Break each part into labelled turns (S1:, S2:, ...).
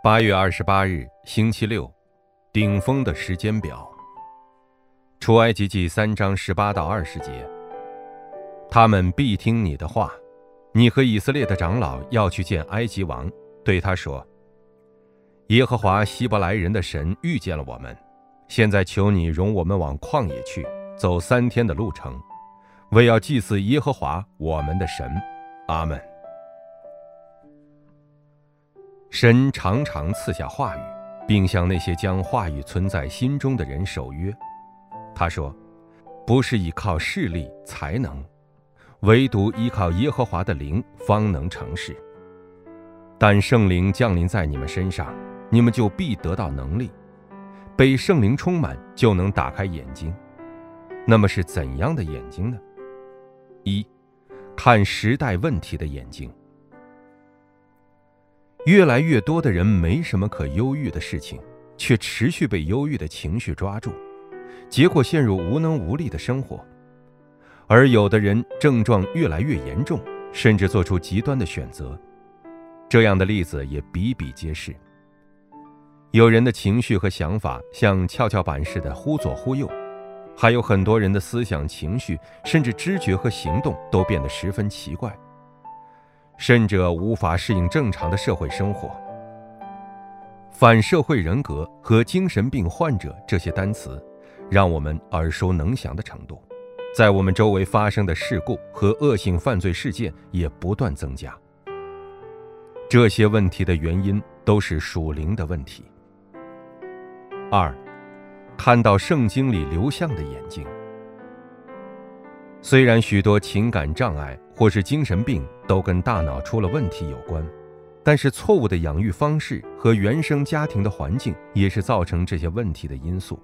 S1: 八月二十八日，星期六，顶峰的时间表。出埃及记三章十八到二十节。他们必听你的话。你和以色列的长老要去见埃及王，对他说：“耶和华希伯来人的神遇见了我们，现在求你容我们往旷野去，走三天的路程，为要祭祀耶和华我们的神。”阿门。神常常赐下话语，并向那些将话语存在心中的人守约。他说：“不是依靠势力才能，唯独依靠耶和华的灵方能成事。但圣灵降临在你们身上，你们就必得到能力，被圣灵充满，就能打开眼睛。那么是怎样的眼睛呢？一，看时代问题的眼睛。”越来越多的人没什么可忧郁的事情，却持续被忧郁的情绪抓住，结果陷入无能无力的生活；而有的人症状越来越严重，甚至做出极端的选择。这样的例子也比比皆是。有人的情绪和想法像跷跷板似的忽左忽右，还有很多人的思想、情绪，甚至知觉和行动都变得十分奇怪。甚者无法适应正常的社会生活。反社会人格和精神病患者这些单词，让我们耳熟能详的程度，在我们周围发生的事故和恶性犯罪事件也不断增加。这些问题的原因都是属灵的问题。二，看到圣经里流向的眼睛。虽然许多情感障碍或是精神病都跟大脑出了问题有关，但是错误的养育方式和原生家庭的环境也是造成这些问题的因素。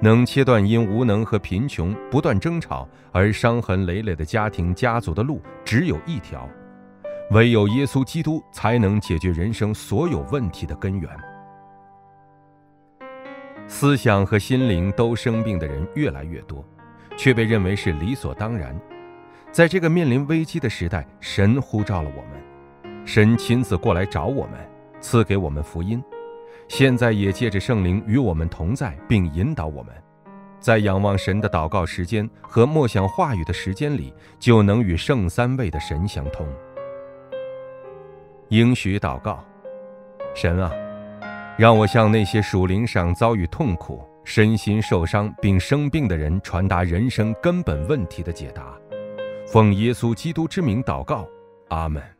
S1: 能切断因无能和贫穷不断争吵而伤痕累累的家庭家族的路只有一条，唯有耶稣基督才能解决人生所有问题的根源。思想和心灵都生病的人越来越多。却被认为是理所当然。在这个面临危机的时代，神呼召了我们，神亲自过来找我们，赐给我们福音。现在也借着圣灵与我们同在，并引导我们，在仰望神的祷告时间和默想话语的时间里，就能与圣三位的神相通。应许祷告：神啊，让我向那些属灵上遭遇痛苦。身心受伤并生病的人传达人生根本问题的解答，奉耶稣基督之名祷告，阿门。